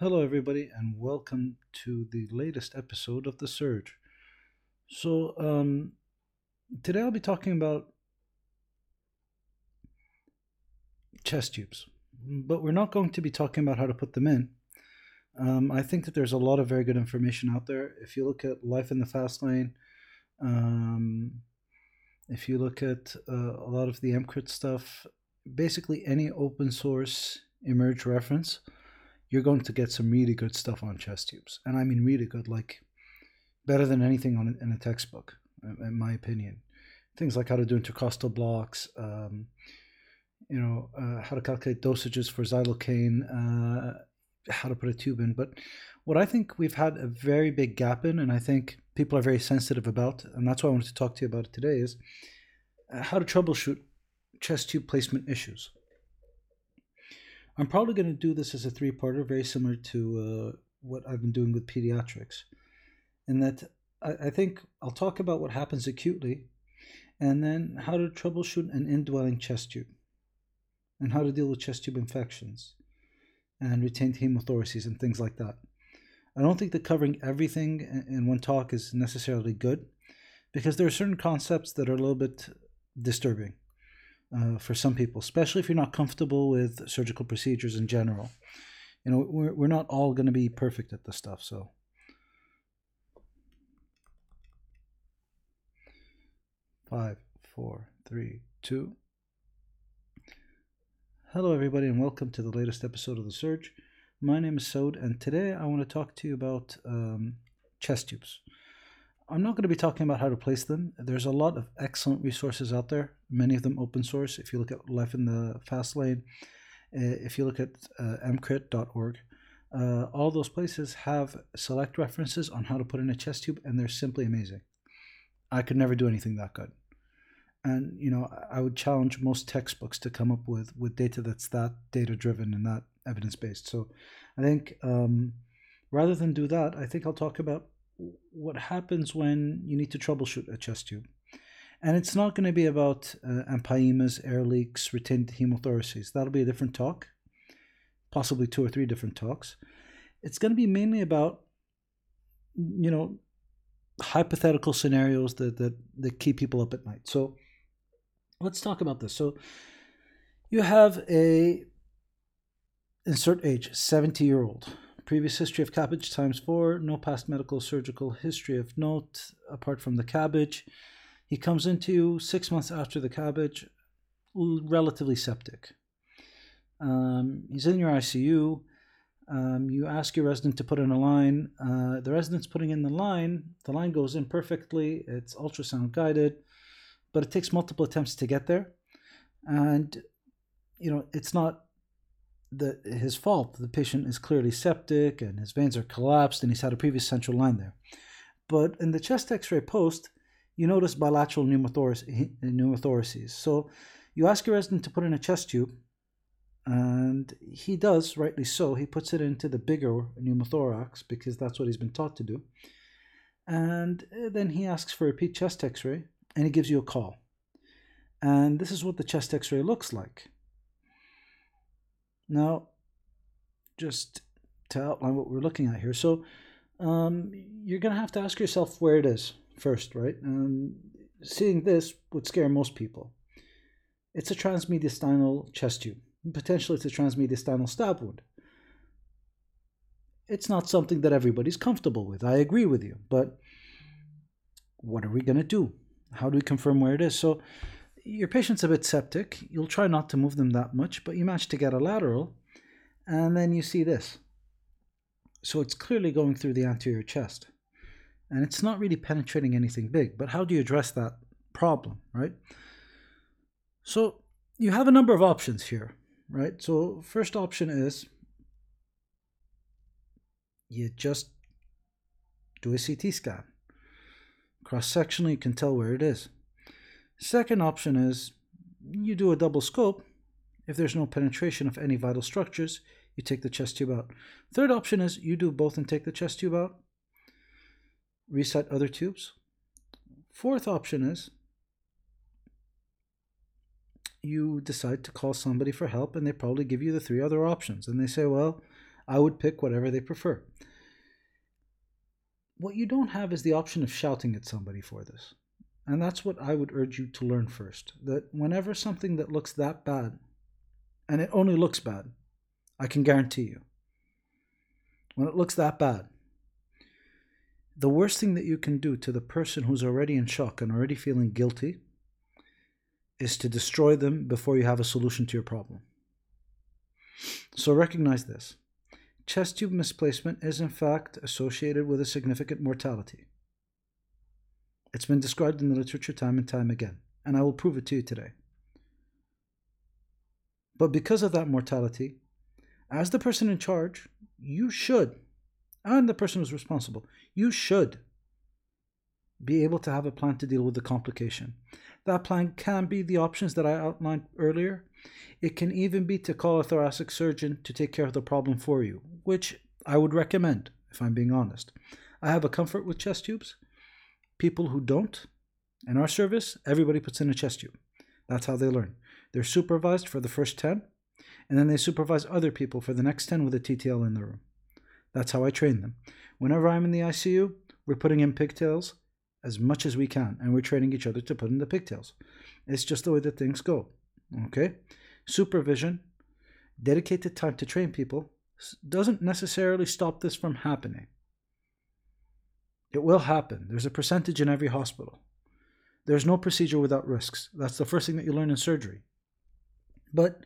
Hello, everybody, and welcome to the latest episode of The Surge. So, um, today I'll be talking about chest tubes, but we're not going to be talking about how to put them in. Um, I think that there's a lot of very good information out there. If you look at Life in the Fast Lane, um, if you look at uh, a lot of the EMCrit stuff, basically any open source emerge reference, you're going to get some really good stuff on chest tubes. And I mean really good, like better than anything on in a textbook, in my opinion. Things like how to do intercostal blocks, um, you know, uh, how to calculate dosages for xylocaine, uh, how to put a tube in. But what I think we've had a very big gap in, and I think people are very sensitive about, and that's why I wanted to talk to you about it today, is uh, how to troubleshoot chest tube placement issues. I'm probably going to do this as a three parter, very similar to uh, what I've been doing with pediatrics. In that I, I think I'll talk about what happens acutely and then how to troubleshoot an indwelling chest tube and how to deal with chest tube infections and retained hemothoraces and things like that. I don't think that covering everything in one talk is necessarily good because there are certain concepts that are a little bit disturbing uh, for some people, especially if you're not comfortable with surgical procedures in general. You know, we're, we're not all going to be perfect at this stuff, so. Five, four, three, two. Hello, everybody, and welcome to the latest episode of The Surge. My name is Sod, and today I want to talk to you about um, chest tubes. I'm not going to be talking about how to place them. There's a lot of excellent resources out there, many of them open source. If you look at Life in the Fast Lane, uh, if you look at uh, emcrit.org, uh, all those places have select references on how to put in a chest tube, and they're simply amazing. I could never do anything that good. And you know, I would challenge most textbooks to come up with with data that's that data driven and that evidence based. So, I think um, rather than do that, I think I'll talk about what happens when you need to troubleshoot a chest tube. And it's not going to be about uh, empyemas, air leaks, retained hemothoraces. That'll be a different talk, possibly two or three different talks. It's going to be mainly about, you know, hypothetical scenarios that, that, that keep people up at night. So let's talk about this. So you have a insert age 70 year old Previous history of CABG times four. No past medical surgical history of note apart from the CABG. He comes into you six months after the CABG, relatively septic. Um, he's in your ICU. Um, you ask your resident to put in a line. Uh, the resident's putting in the line. The line goes in perfectly. It's ultrasound guided, but it takes multiple attempts to get there. And, you know, it's not the his fault. The patient is clearly septic and his veins are collapsed and he's had a previous central line there. But in the chest X-ray post, you notice bilateral pneumothoraces. So you ask your resident to put in a chest tube, and he does, rightly so. He puts it into the bigger pneumothorax because that's what he's been taught to do. And eh, then he asks for a repeat chest X-ray, and he gives you a call. And this is what the chest X-ray looks like. Now, just to outline what we're looking at here. So, um, you're going to have to ask yourself where it is first, right? Um, seeing this would scare most people. It's a transmediastinal chest tube. Potentially, it's a transmediastinal stab wound. It's not something that everybody's comfortable with. I agree with you, but what are we going to do? How do we confirm where it is? So, your patient's a bit septic. You'll try not to move them that much, but you manage to get a lateral, and then you see this. So it's clearly going through the anterior chest. And it's not really penetrating anything big, but how do you address that problem, right? So you have a number of options here, right? So first option is you just do a CT scan. Cross sectionally, you can tell where it is. Second option is you do a double scope. If there's no penetration of any vital structures, you take the chest tube out. Third option is you do both and take the chest tube out. Reset other tubes. Fourth option is you decide to call somebody for help and they probably give you the three other options and they say well I would pick whatever they prefer. What you don't have is the option of shouting at somebody for this. And that's what I would urge you to learn first. That whenever something that looks that bad, and it only looks bad, I can guarantee you, when it looks that bad, the worst thing that you can do to the person who's already in shock and already feeling guilty is to destroy them before you have a solution to your problem. So recognize this. Chest tube misplacement is in fact associated with a significant mortality. It's been described in the literature time and time again, and I will prove it to you today. But because of that mortality, as the person in charge, you should, and the person who's responsible, you should be able to have a plan to deal with the complication. That plan can be the options that I outlined earlier. It can even be to call a thoracic surgeon to take care of the problem for you, which I would recommend, if I'm being honest. I have a comfort with chest tubes. People who don't, in our service, everybody puts in a chest tube. That's how they learn. They're supervised for the first 10, and then they supervise other people for the next 10 with a TTL in the room. That's how I train them. Whenever I'm in the ICU, we're putting in pigtails as much as we can, and we're training each other to put in the pigtails. It's just the way that things go. Okay? Supervision, dedicated time to train people, doesn't necessarily stop this from happening. It will happen. There's a percentage in every hospital. There's no procedure without risks. That's the first thing that you learn in surgery. But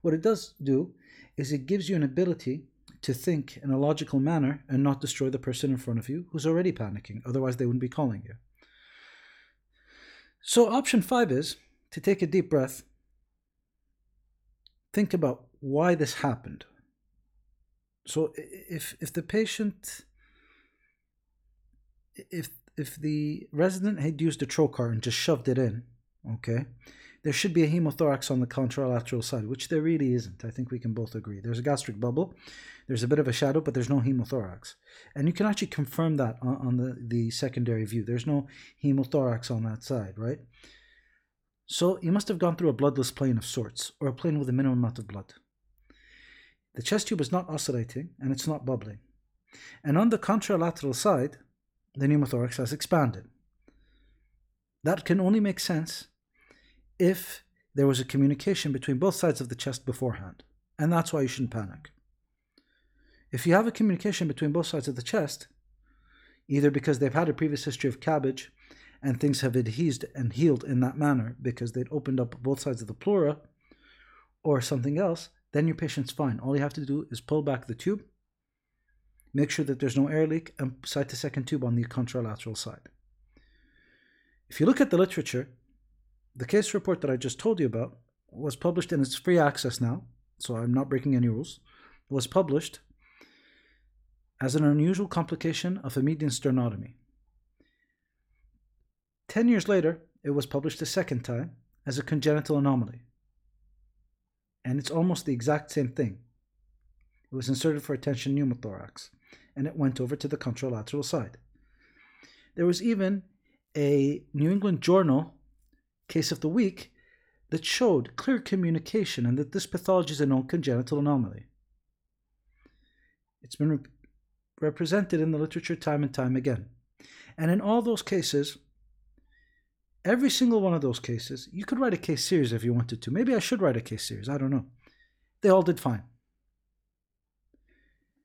what it does do is it gives you an ability to think in a logical manner and not destroy the person in front of you who's already panicking. Otherwise, they wouldn't be calling you. So, option five is to take a deep breath, think about why this happened. So, if, if the patient, if, if the resident had used a trocar and just shoved it in, okay, there should be a hemothorax on the contralateral side, which there really isn't. I think we can both agree. There's a gastric bubble, there's a bit of a shadow, but there's no hemothorax. And you can actually confirm that on, on the, the secondary view. There's no hemothorax on that side, right? So you must have gone through a bloodless plane of sorts, or a plane with a minimum amount of blood. The chest tube is not oscillating and it's not bubbling. And on the contralateral side, the pneumothorax has expanded. That can only make sense if there was a communication between both sides of the chest beforehand. And that's why you shouldn't panic. If you have a communication between both sides of the chest, either because they've had a previous history of CABG and things have adhesed and healed in that manner because they'd opened up both sides of the pleura, or something else, then your patient's fine. All you have to do is pull back the tube, make sure that there's no air leak, and site the second tube on the contralateral side. If you look at the literature, the case report that I just told you about was published and it's free access now, so I'm not breaking any rules. Was published as an unusual complication of a median sternotomy. Ten years later, it was published a second time as a congenital anomaly. And it's almost the exact same thing. It was inserted for a tension pneumothorax, and it went over to the contralateral side. There was even a New England Journal case of the week that showed clear communication and that this pathology is a known congenital anomaly. It's been re- represented in the literature time and time again. And in all those cases, every single one of those cases, you could write a case series if you wanted to. Maybe I should write a case series, I don't know. They all did fine.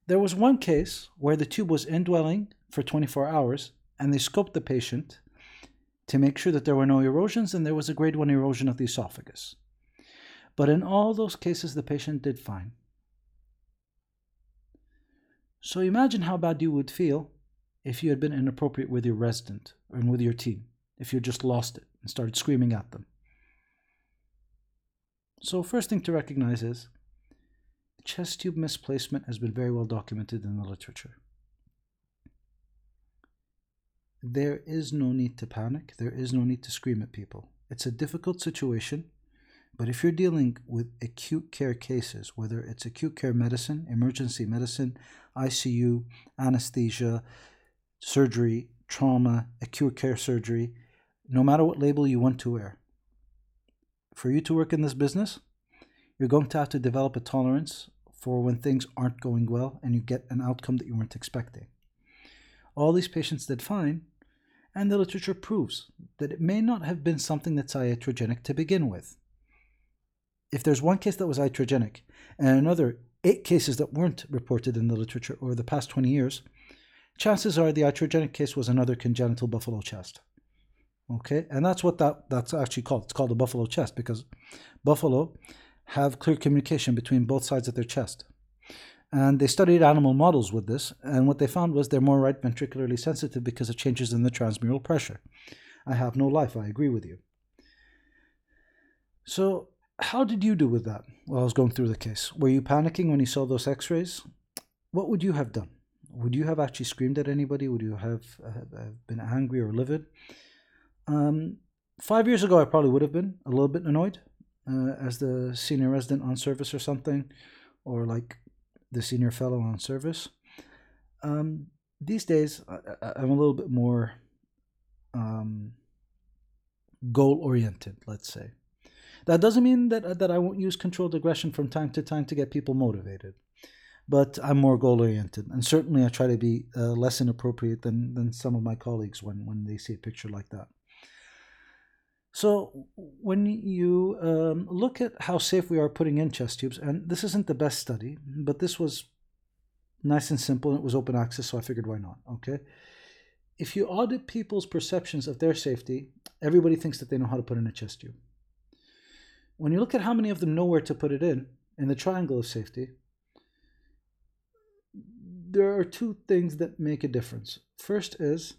There was one case where the tube was indwelling for 24 hours and they scoped the patient to make sure that there were no erosions and there was a grade 1 erosion of the esophagus. But in all those cases, the patient did fine. So imagine how bad you would feel if you had been inappropriate with your resident and with your team, if you just lost it and started screaming at them. So, first thing to recognize is chest tube misplacement has been very well documented in the literature. there is no need to panic. There is no need to scream at people. It's a difficult situation, but if you're dealing with acute care cases, whether it's acute care medicine, emergency medicine, ICU, anesthesia, surgery, trauma, acute care surgery, no matter what label you want to wear, for you to work in this business, you're going to have to develop a tolerance for when things aren't going well and you get an outcome that you weren't expecting. All these patients did fine, and the literature proves that it may not have been something that's iatrogenic to begin with. If there's one case that was iatrogenic and another eight cases that weren't reported in the literature over the past 20 years, chances are the iatrogenic case was another congenital buffalo chest. Okay, and that's what that that's actually called. It's called a buffalo chest because buffalo have clear communication between both sides of their chest. And they studied animal models with this, and what they found was they're more right ventricularly sensitive because of changes in the transmural pressure. I have no life, I agree with you. So, how did you do with that while I was going through the case? Were you panicking when you saw those x rays? What would you have done? Would you have actually screamed at anybody? Would you have, have been angry or livid? Um, five years ago, I probably would have been a little bit annoyed uh, as the senior resident on service or something, or like the senior fellow on service. Um, these days, I, am a little bit more um, goal oriented, let's say. That doesn't mean that, that I won't use controlled aggression from time to time to get people motivated, but I'm more goal oriented. And certainly I try to be uh, less inappropriate than, than some of my colleagues when, when they see a picture like that. So when you um, look at how safe we are putting in chest tubes, and this isn't the best study, but this was nice and simple. and It was open access, so I figured why not. Okay. If you audit people's perceptions of their safety, everybody thinks that they know how to put in a chest tube. When you look at how many of them know where to put it in, in the triangle of safety, there are two things that make a difference. First is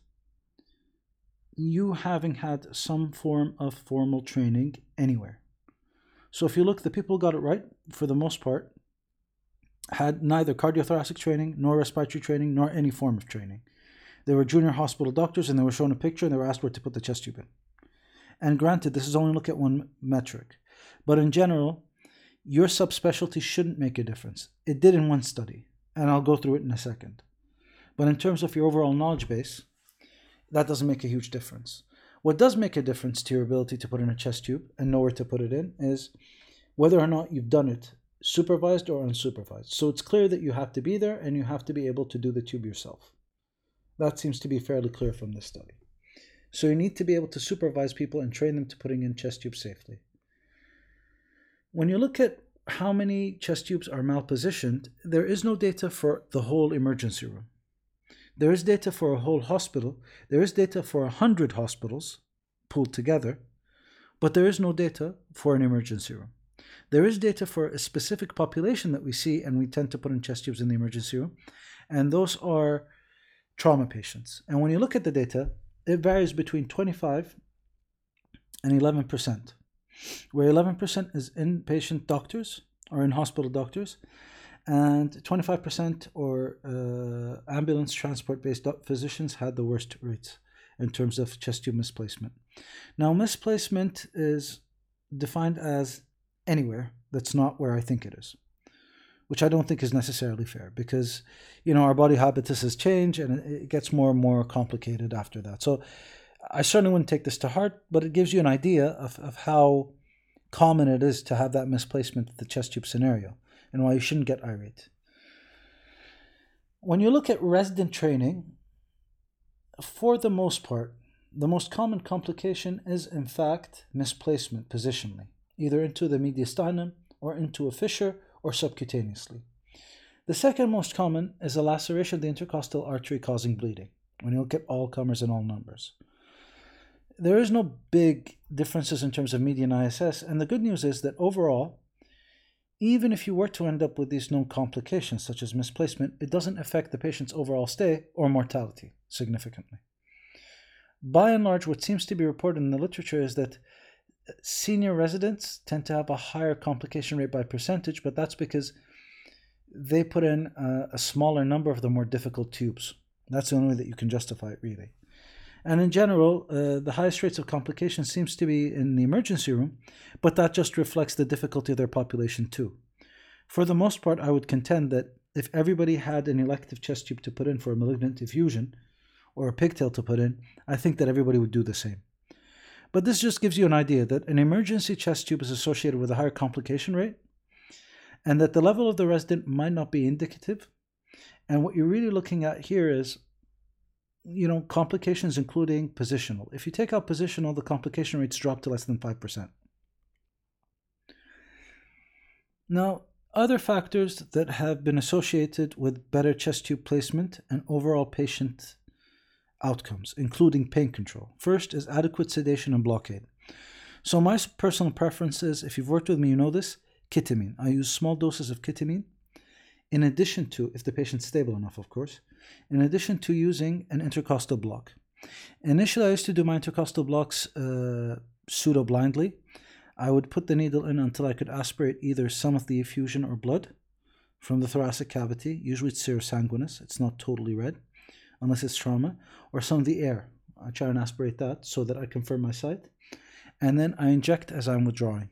you having had some form of formal training anywhere. So if you look, the people who got it right, for the most part, had neither cardiothoracic training, nor respiratory training, nor any form of training. They were junior hospital doctors and they were shown a picture and they were asked where to put the chest tube in. And granted, this is only look at one metric. But in general, your subspecialty shouldn't make a difference. It did in one study, and I'll go through it in a second. But in terms of your overall knowledge base, that doesn't make a huge difference. What does make a difference to your ability to put in a chest tube and know where to put it in is whether or not you've done it supervised or unsupervised. So it's clear that you have to be there and you have to be able to do the tube yourself. That seems to be fairly clear from this study. So you need to be able to supervise people and train them to putting in chest tubes safely. When you look at how many chest tubes are malpositioned, there is no data for the whole emergency room. There is data for a whole hospital. There is data for 100 hospitals pooled together, but there is no data for an emergency room. There is data for a specific population that we see, and we tend to put in chest tubes in the emergency room, and those are trauma patients. And when you look at the data, it varies between 25 and 11%, where 11% is inpatient doctors or in hospital doctors, and 25% or uh, ambulance transport based physicians had the worst rates in terms of chest tube misplacement. Now, misplacement is defined as anywhere that's not where I think it is, which I don't think is necessarily fair because, you know, our body habituses change and it gets more and more complicated after that. So I certainly wouldn't take this to heart, but it gives you an idea of, of how common it is to have that misplacement, the chest tube scenario and why you shouldn't get irate. When you look at resident training, for the most part, the most common complication is in fact misplacement positionally, either into the mediastinum or into a fissure or subcutaneously. The second most common is a laceration of the intercostal artery causing bleeding, when you look at all comers and all numbers. There is no big differences in terms of median ISS, and the good news is that overall, even if you were to end up with these known complications, such as misplacement, it doesn't affect the patient's overall stay or mortality significantly. By and large, what seems to be reported in the literature is that senior residents tend to have a higher complication rate by percentage, but that's because they put in a, a smaller number of the more difficult tubes. That's the only way that you can justify it, really. And in general, uh, the highest rates of complications seems to be in the emergency room, but that just reflects the difficulty of their population too. For the most part, I would contend that if everybody had an elective chest tube to put in for a malignant effusion, or a pigtail to put in, I think that everybody would do the same. But this just gives you an idea that an emergency chest tube is associated with a higher complication rate, and that the level of the resident might not be indicative. And what you're really looking at here is, you know, complications including positional. If you take out positional, the complication rates drop to less than 5%. Now, other factors that have been associated with better chest tube placement and overall patient outcomes, including pain control. First is adequate sedation and blockade. So, my personal preference is if you've worked with me, you know this ketamine. I use small doses of ketamine in addition to, if the patient's stable enough, of course, in addition to using an intercostal block. Initially, I used to do my intercostal blocks uh, pseudo blindly. I would put the needle in until I could aspirate either some of the effusion or blood from the thoracic cavity. Usually it's serosanguinous, it's not totally red, unless it's trauma, or some of the air. I try and aspirate that so that I confirm my site. And then I inject as I'm withdrawing.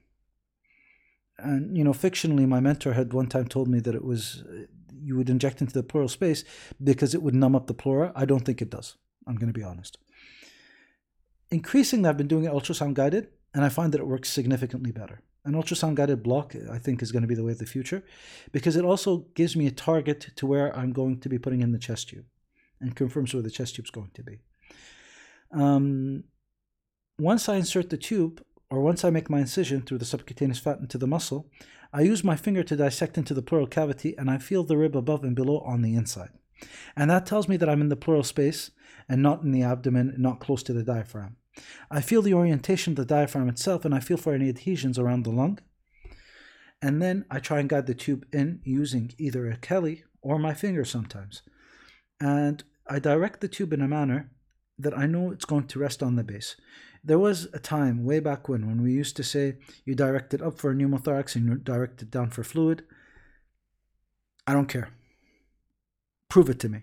And, you know, fictionally, my mentor had one time told me that it was you would inject into the pleural space because it would numb up the pleura. I don't think it does. I'm going to be honest. Increasingly, I've been doing it ultrasound guided and I find that it works significantly better. An ultrasound guided block, I think, is going to be the way of the future because it also gives me a target to where I'm going to be putting in the chest tube and confirms where the chest tube is going to be. Um, once I insert the tube, or once I make my incision through the subcutaneous fat into the muscle, I use my finger to dissect into the pleural cavity and I feel the rib above and below on the inside. And that tells me that I'm in the pleural space and not in the abdomen, not close to the diaphragm. I feel the orientation of the diaphragm itself and I feel for any adhesions around the lung. And then I try and guide the tube in using either a Kelly or my finger sometimes. And I direct the tube in a manner that I know it's going to rest on the base. There was a time way back when when we used to say you direct it up for pneumothorax and you direct it down for fluid. I don't care. Prove it to me.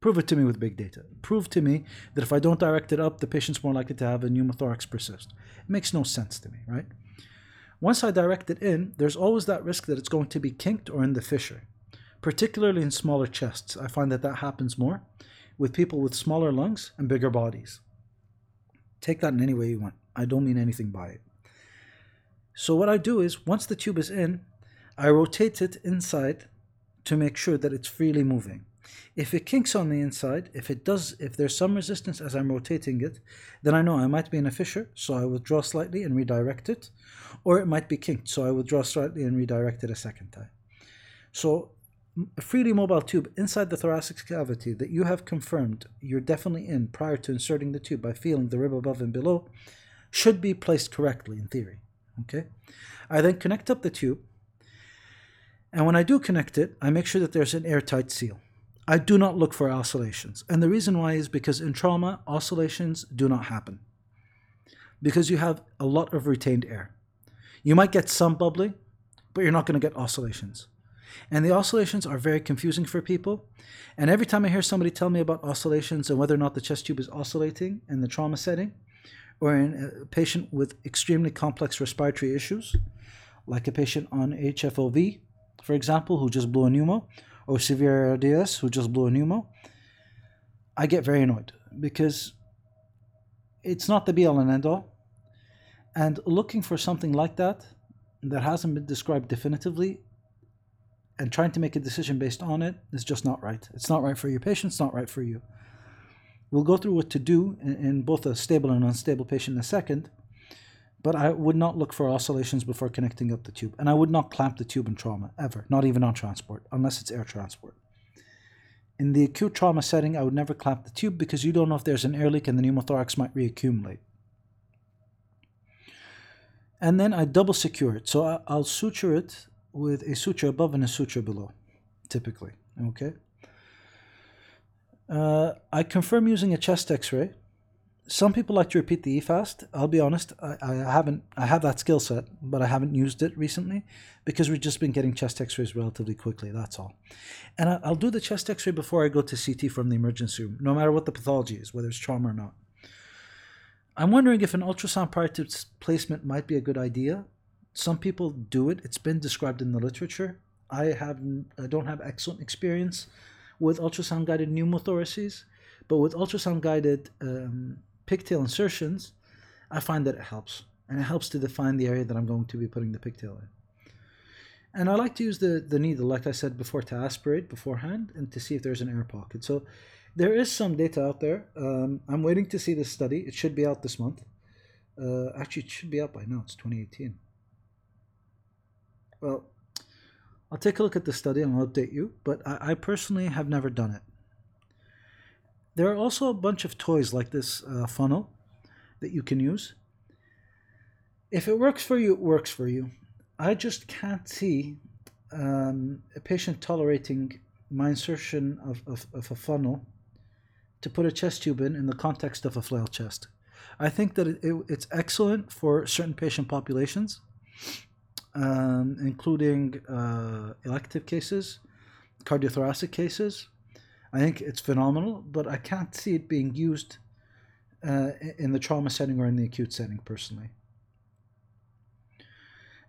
Prove it to me with big data. Prove to me that if I don't direct it up, the patient's more likely to have a pneumothorax persist. It makes no sense to me, right? Once I direct it in, there's always that risk that it's going to be kinked or in the fissure, particularly in smaller chests. I find that that happens more with people with smaller lungs and bigger bodies. Take that in any way you want. I don't mean anything by it. So, what I do is once the tube is in, I rotate it inside to make sure that it's freely moving. If it kinks on the inside, if it does, if there's some resistance as I'm rotating it, then I know I might be in a fissure, so I withdraw slightly and redirect it, or it might be kinked, so I withdraw slightly and redirect it a second time. So a freely mobile tube inside the thoracic cavity that you have confirmed you're definitely in prior to inserting the tube by feeling the rib above and below should be placed correctly in theory. Okay? I then connect up the tube, and when I do connect it, I make sure that there's an airtight seal. I do not look for oscillations. And the reason why is because in trauma, oscillations do not happen. Because you have a lot of retained air. You might get some bubbling, but you're not going to get oscillations. And the oscillations are very confusing for people. And every time I hear somebody tell me about oscillations and whether or not the chest tube is oscillating in the trauma setting, or in a patient with extremely complex respiratory issues, like a patient on HFOV, for example, who just blew a pneumo, or severe ARDS who just blew a pneumo, I get very annoyed because it's not the be all and end all. And looking for something like that that hasn't been described definitively and trying to make a decision based on it is just not right. It's not right for your patient, it's not right for you. We'll go through what to do in, in both a stable and unstable patient in a second, but I would not look for oscillations before connecting up the tube. And I would not clamp the tube in trauma, ever, not even on transport, unless it's air transport. In the acute trauma setting, I would never clamp the tube because you don't know if there's an air leak and the pneumothorax might reaccumulate. And then I double secure it. So I'll suture it with a suture above and a suture below, typically. Okay. Uh, I confirm using a chest x ray some people like to repeat the EFAST. I'll be honest, I, I haven't. I have that skill set, but I haven't used it recently because we've just been getting chest X-rays relatively quickly. That's all. And I, I'll do the chest X-ray before I go to CT from the emergency room, no matter what the pathology is, whether it's trauma or not. I'm wondering if an ultrasound prior to placement might be a good idea. Some people do it. It's been described in the literature. I have. I don't have excellent experience with ultrasound guided pneumothoraces, but with ultrasound guided um, pigtail insertions, I find that it helps. And it helps to define the area that I'm going to be putting the pigtail in. And I like to use the, the needle, like I said before, to aspirate beforehand and to see if there's an air pocket. So there is some data out there. Um, I'm waiting to see this study. It should be out this month. Uh, actually, it should be out by now. It's 2018. Well, I'll take a look at the study and I'll update you, but I, I personally have never done it. There are also a bunch of toys like this uh, funnel that you can use. If it works for you, it works for you. I just can't see um, a patient tolerating my insertion of, of, of, a funnel to put a chest tube in in the context of a flail chest. I think that it, it, it's excellent for certain patient populations, um, including uh, elective cases, cardiothoracic cases. I think it's phenomenal, but I can't see it being used uh, in the trauma setting or in the acute setting personally.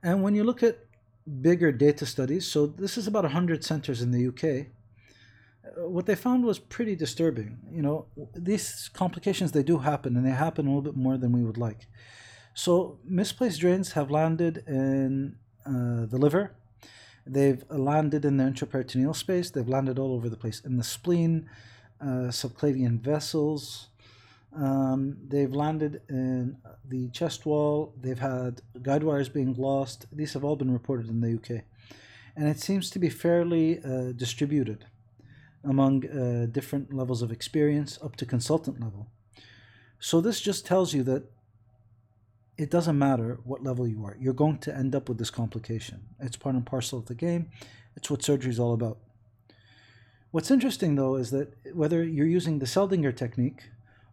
And when you look at bigger data studies, so this is about 100 centers in the UK, uh, what they found was pretty disturbing. You know, these complications, they do happen, and they happen a little bit more than we would like. So misplaced drains have landed in uh, the liver, they've landed in the intraperitoneal space, they've landed all over the place, in the spleen, uh, subclavian vessels, um, they've landed in the chest wall. They've had guide wires being lost. These have all been reported in the UK. And it seems to be fairly uh, distributed among uh, different levels of experience up to consultant level. So this just tells you that it doesn't matter what level you are, you're going to end up with this complication. It's part and parcel of the game, it's what surgery is all about. What's interesting though is that whether you're using the Seldinger technique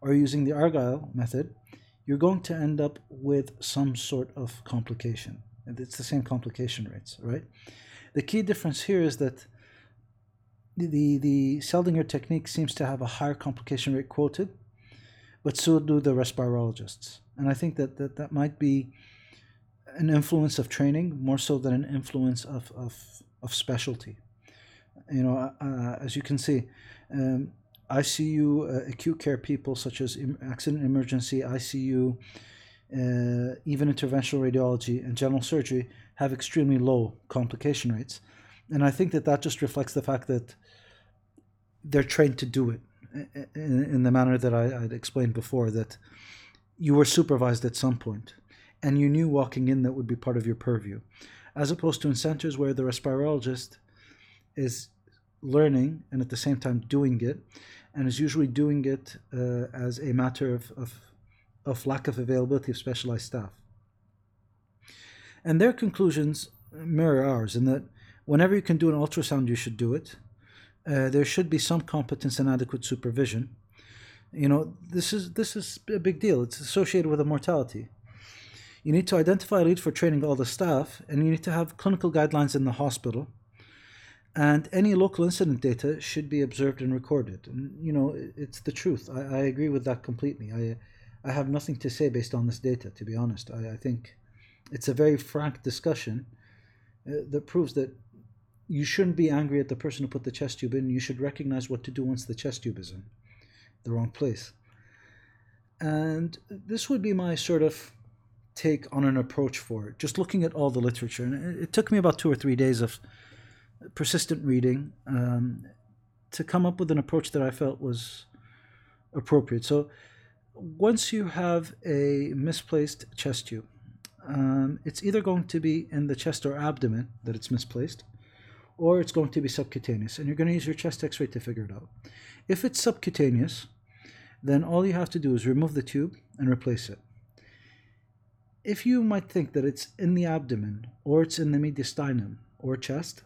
or using the Argyle method, you're going to end up with some sort of complication. And it's the same complication rates, right? The key difference here is that the, the Seldinger technique seems to have a higher complication rate quoted, but so do the respirologists. And I think that that, that might be an influence of training more so than an influence of, of, of specialty. You know, uh, as you can see, um, ICU uh, acute care people such as accident emergency, ICU, uh, even interventional radiology and general surgery have extremely low complication rates. And I think that that just reflects the fact that they're trained to do it in, in the manner that I, would explained before, that you were supervised at some point and you knew walking in that would be part of your purview. As opposed to in centers where the respirologist is learning and at the same time doing it and is usually doing it uh, as a matter of, of, of lack of availability of specialized staff. And their conclusions mirror ours in that whenever you can do an ultrasound, you should do it. Uh, there should be some competence and adequate supervision. You know, this is this is a big deal. It's associated with a mortality. You need to identify leads for training all the staff, and you need to have clinical guidelines in the hospital and any local incident data should be observed and recorded. And you know, it's the truth. I, I agree with that completely. I I have nothing to say based on this data. To be honest, I, I think it's a very frank discussion uh, that proves that you shouldn't be angry at the person who put the chest tube in. You should recognize what to do once the chest tube is in the wrong place. And this would be my sort of take on an approach for it. Just looking at all the literature, and it, took me about two or three days of persistent reading um, to come up with an approach that I felt was appropriate. So once you have a misplaced chest tube, um, it's either going to be in the chest or abdomen that it's misplaced, or it's going to be subcutaneous, and you're going to use your chest x ray to figure it out. If it's subcutaneous, then all you have to do is remove the tube and replace it. If you might think that it's in the abdomen, or it's in the mediastinum or chest,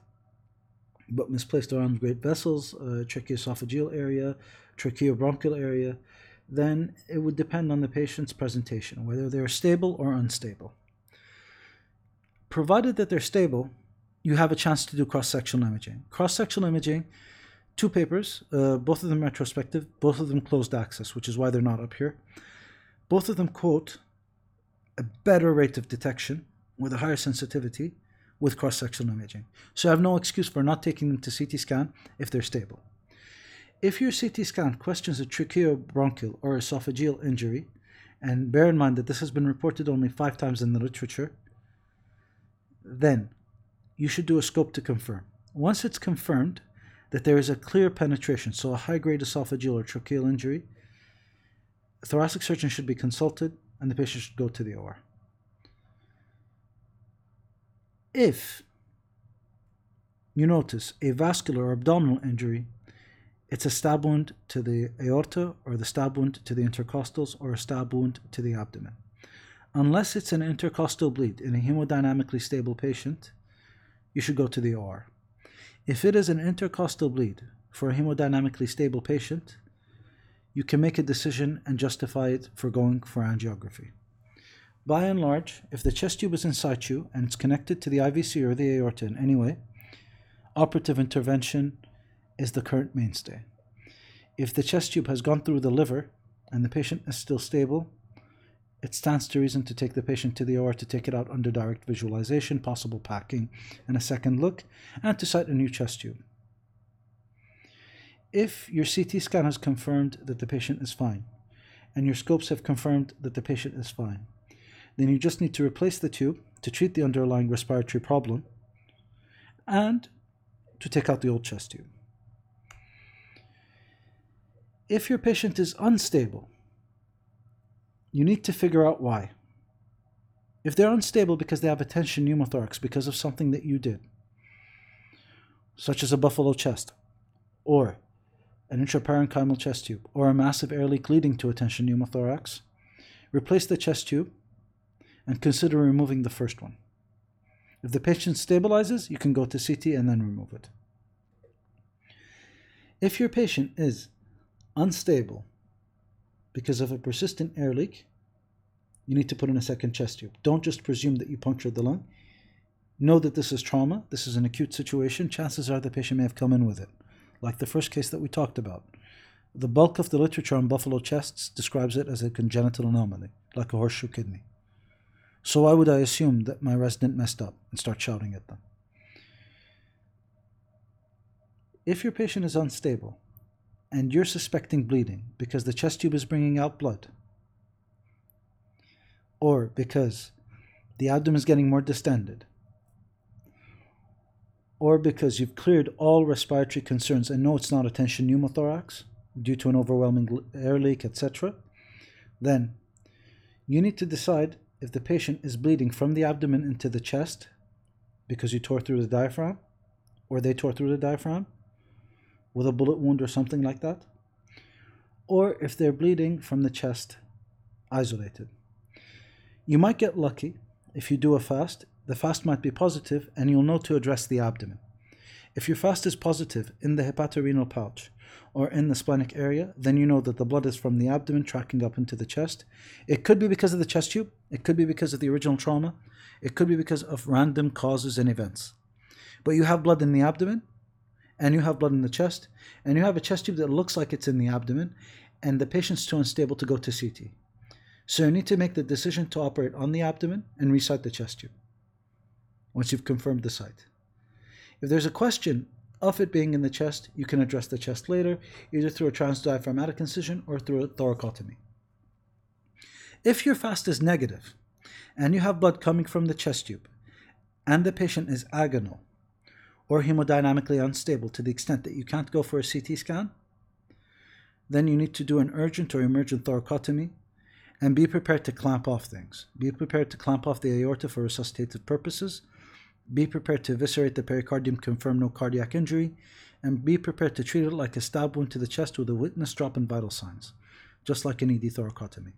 but misplaced around great vessels, uh, tracheoesophageal area, tracheobronchial area, then it would depend on the patient's presentation, whether they're stable or unstable. Provided that they're stable, you have a chance to do cross-sectional imaging. Cross-sectional imaging, two papers, uh, both of them retrospective, both of them closed access, which is why they're not up here. Both of them quote a better rate of detection with a higher sensitivity with cross-sectional imaging. So I have no excuse for not taking them to CT scan if they're stable. If your CT scan questions a tracheobronchial or esophageal injury, and bear in mind that this has been reported only five times in the literature, then you should do a scope to confirm. Once it's confirmed that there is a clear penetration, so a high grade esophageal or tracheal injury, a thoracic surgeon should be consulted and the patient should go to the OR. If you notice a vascular or abdominal injury, it's a stab wound to the aorta or the stab wound to the intercostals or a stab wound to the abdomen. Unless it's an intercostal bleed in a hemodynamically stable patient, you should go to the OR. If it is an intercostal bleed for a hemodynamically stable patient, you can make a decision and justify it for going for angiography. By and large, if the chest tube is in situ and it's connected to the IVC or the aorta in any way, operative intervention is the current mainstay. If the chest tube has gone through the liver and the patient is still stable, it stands to reason to take the patient to the OR to take it out under direct visualization, possible packing, and a second look, and to site a new chest tube. If your CT scan has confirmed that the patient is fine, and your scopes have confirmed that the patient is fine, then you just need to replace the tube to treat the underlying respiratory problem and to take out the old chest tube. If your patient is unstable, you need to figure out why. If they're unstable because they have a tension pneumothorax because of something that you did, such as a buffalo chest, or an intraparenchymal chest tube, or a massive air leak leading to a tension pneumothorax, replace the chest tube and consider removing the first one. If the patient stabilizes, you can go to CT and then remove it. If your patient is unstable because of a persistent air leak, you need to put in a second chest tube. Don't just presume that you punctured the lung. Know that this is trauma, this is an acute situation. Chances are the patient may have come in with it, like the first case that we talked about. The bulk of the literature on buffalo chests describes it as a congenital anomaly, like a horseshoe kidney. So why would I assume that my resident messed up and start shouting at them? If your patient is unstable and you're suspecting bleeding because the chest tube is bringing out blood, or because the abdomen is getting more distended, or because you've cleared all respiratory concerns and know it's not a tension pneumothorax due to an overwhelming air leak, etc., then you need to decide if the patient is bleeding from the abdomen into the chest because you tore through the diaphragm or they tore through the diaphragm with a bullet wound or something like that, or if they're bleeding from the chest isolated. You might get lucky if you do a fast. The fast might be positive and you'll know to address the abdomen. If your fast is positive in the hepatorenal pouch or in the splenic area, then you know that the blood is from the abdomen tracking up into the chest. It could be because of the chest tube, it could be because of the original trauma, it could be because of random causes and events. But you have blood in the abdomen, and you have blood in the chest, and you have a chest tube that looks like it's in the abdomen, and the patient's too unstable to go to CT. So you need to make the decision to operate on the abdomen and resite the chest tube once you've confirmed the site. If there's a question of it being in the chest, you can address the chest later, either through a transdiaphragmatic incision or through a thoracotomy. If your fast is negative and you have blood coming from the chest tube and the patient is agonal or hemodynamically unstable to the extent that you can't go for a CT scan, then you need to do an urgent or emergent thoracotomy and be prepared to clamp off things. Be prepared to clamp off the aorta for resuscitative purposes be prepared to eviscerate the pericardium, confirm no cardiac injury, and be prepared to treat it like a stab wound to the chest with a witness drop and vital signs, just like an ED thoracotomy.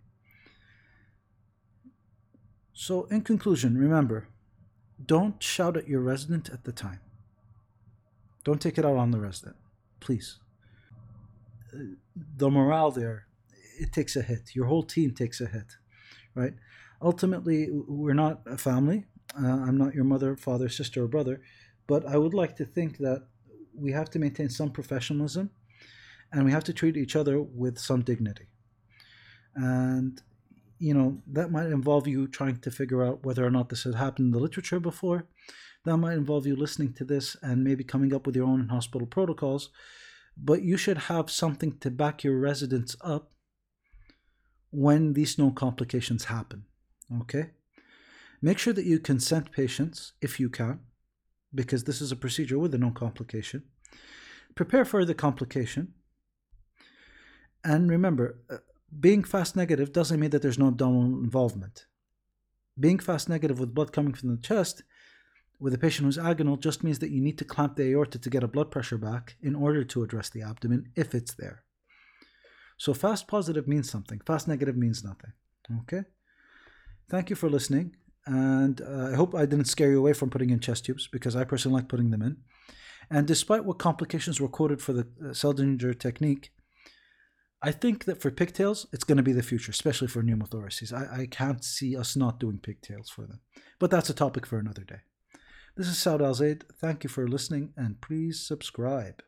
So, in conclusion, remember don't shout at your resident at the time. Don't take it out on the resident, please. The morale there, it takes a hit. Your whole team takes a hit, right? Ultimately, we're not a family. Uh, I'm not your mother, father, sister, or brother, but I would like to think that we have to maintain some professionalism and we have to treat each other with some dignity. And, you know, that might involve you trying to figure out whether or not this had happened in the literature before. That might involve you listening to this and maybe coming up with your own hospital protocols. But you should have something to back your residents up when these known complications happen. Okay? Make sure that you consent patients, if you can, because this is a procedure with a known complication. Prepare for the complication. And remember, uh, being fast negative doesn't mean that there's no abdominal involvement. Being fast negative with blood coming from the chest with a patient who's agonal just means that you need to clamp the aorta to get a blood pressure back in order to address the abdomen if it's there. So fast positive means something, fast negative means nothing. Okay? Thank you for listening. And uh, I hope I didn't scare you away from putting in chest tubes because I personally like putting them in. And despite what complications were quoted for the uh, Seldinger technique, I think that for pigtails, it's going to be the future, especially for pneumothoraces. I, I can't see us not doing pigtails for them. But that's a topic for another day. This is Saud Al Zaid. Thank you for listening and please subscribe.